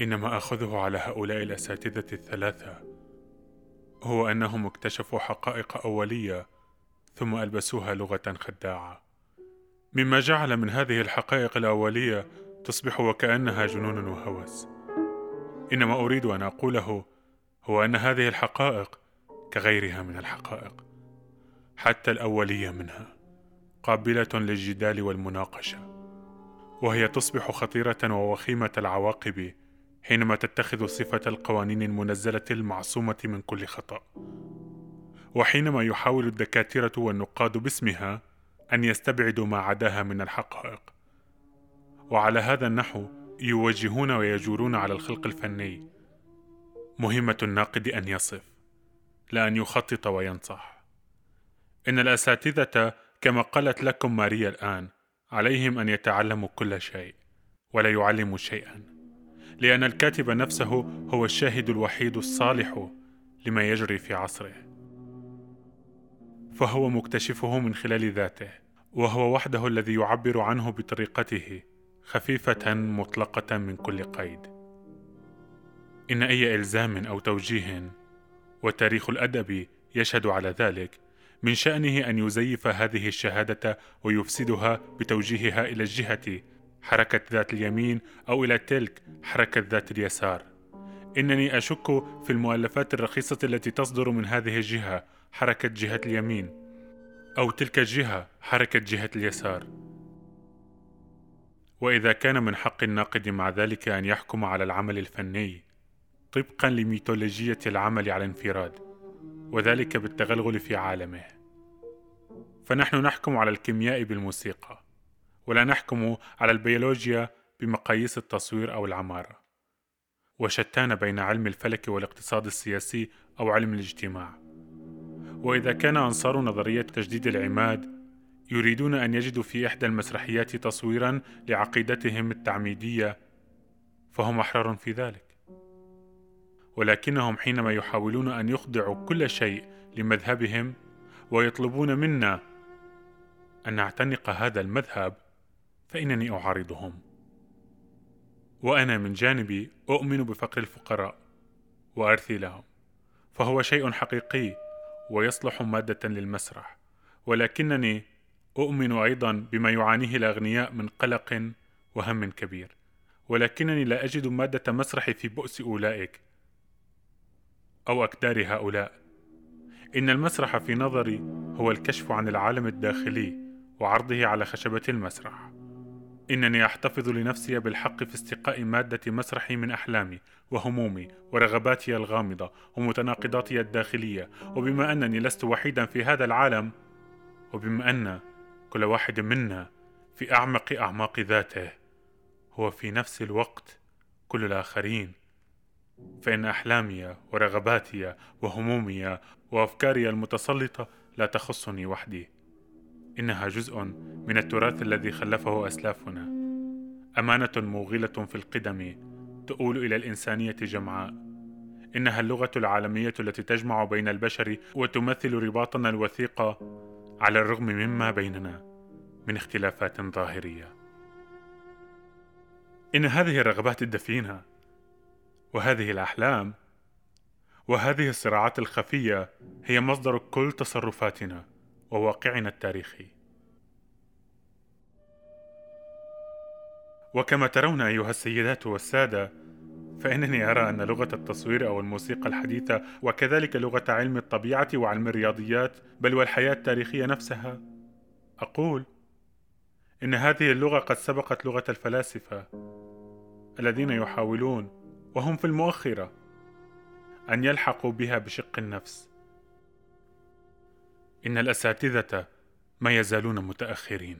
إن ما أخذه على هؤلاء الأساتذة الثلاثة. هو أنهم اكتشفوا حقائق أولية ثم ألبسوها لغة خداعة. مما جعل من هذه الحقائق الأولية تصبح وكأنها جنون وهوس. إن ما أريد أن أقوله هو أن هذه الحقائق كغيرها من الحقائق حتى الأولية منها قابلة للجدال والمناقشة وهي تصبح خطيرة ووخيمة العواقب حينما تتخذ صفة القوانين المنزلة المعصومة من كل خطأ. وحينما يحاول الدكاترة والنقاد باسمها أن يستبعدوا ما عداها من الحقائق. وعلى هذا النحو يوجهون ويجورون على الخلق الفني. مهمة الناقد أن يصف لا أن يخطط وينصح. إن الأساتذة كما قالت لكم ماريا الآن عليهم أن يتعلموا كل شيء ولا يعلموا شيئا. لأن الكاتب نفسه هو الشاهد الوحيد الصالح لما يجري في عصره. فهو مكتشفه من خلال ذاته وهو وحده الذي يعبر عنه بطريقته خفيفة مطلقة من كل قيد. إن أي إلزام أو توجيه وتاريخ الأدب يشهد على ذلك من شأنه أن يزيف هذه الشهادة ويفسدها بتوجيهها إلى الجهة حركة ذات اليمين أو إلى تلك حركة ذات اليسار. إنني أشك في المؤلفات الرخيصة التي تصدر من هذه الجهة حركة جهة اليمين أو تلك الجهة حركة جهة اليسار. وإذا كان من حق الناقد مع ذلك أن يحكم على العمل الفني طبقا لميثولوجية العمل على انفراد وذلك بالتغلغل في عالمه فنحن نحكم على الكيمياء بالموسيقى ولا نحكم على البيولوجيا بمقاييس التصوير أو العماره وشتان بين علم الفلك والاقتصاد السياسي أو علم الاجتماع. وإذا كان أنصار نظرية تجديد العماد يريدون أن يجدوا في إحدى المسرحيات تصويرا لعقيدتهم التعميدية فهم أحرار في ذلك. ولكنهم حينما يحاولون أن يخضعوا كل شيء لمذهبهم ويطلبون منا أن نعتنق هذا المذهب فإنني أعارضهم. وأنا من جانبي أؤمن بفقر الفقراء وأرثي لهم. فهو شيء حقيقي ويصلح مادة للمسرح. ولكنني أؤمن أيضا بما يعانيه الأغنياء من قلق وهم كبير. ولكنني لا أجد مادة مسرح في بؤس أولئك أو أكدار هؤلاء. إن المسرح في نظري هو الكشف عن العالم الداخلي وعرضه على خشبة المسرح. إنني أحتفظ لنفسي بالحق في استقاء مادة مسرحي من أحلامي وهمومي ورغباتي الغامضة ومتناقضاتي الداخلية. وبما أنني لست وحيدا في هذا العالم وبما أن كل واحد منا في أعمق أعماق ذاته هو في نفس الوقت كل الآخرين. فإن أحلامي ورغباتي وهمومي وأفكاري المتسلطة لا تخصني وحدي. إنها جزء من التراث الذي خلفه أسلافنا. أمانة موغلة في القدم تؤول إلى الإنسانية جمعاء. إنها اللغة العالمية التي تجمع بين البشر وتمثل رباطنا الوثيق على الرغم مما بيننا من اختلافات ظاهرية. إن هذه الرغبات الدفينة وهذه الأحلام وهذه الصراعات الخفية هي مصدر كل تصرفاتنا. وواقعنا التاريخي. وكما ترون أيها السيدات والسادة، فإنني أرى أن لغة التصوير أو الموسيقى الحديثة وكذلك لغة علم الطبيعة وعلم الرياضيات بل والحياة التاريخية نفسها، أقول إن هذه اللغة قد سبقت لغة الفلاسفة الذين يحاولون وهم في المؤخرة أن يلحقوا بها بشق النفس إن الأساتذة ما يزالون متأخرين.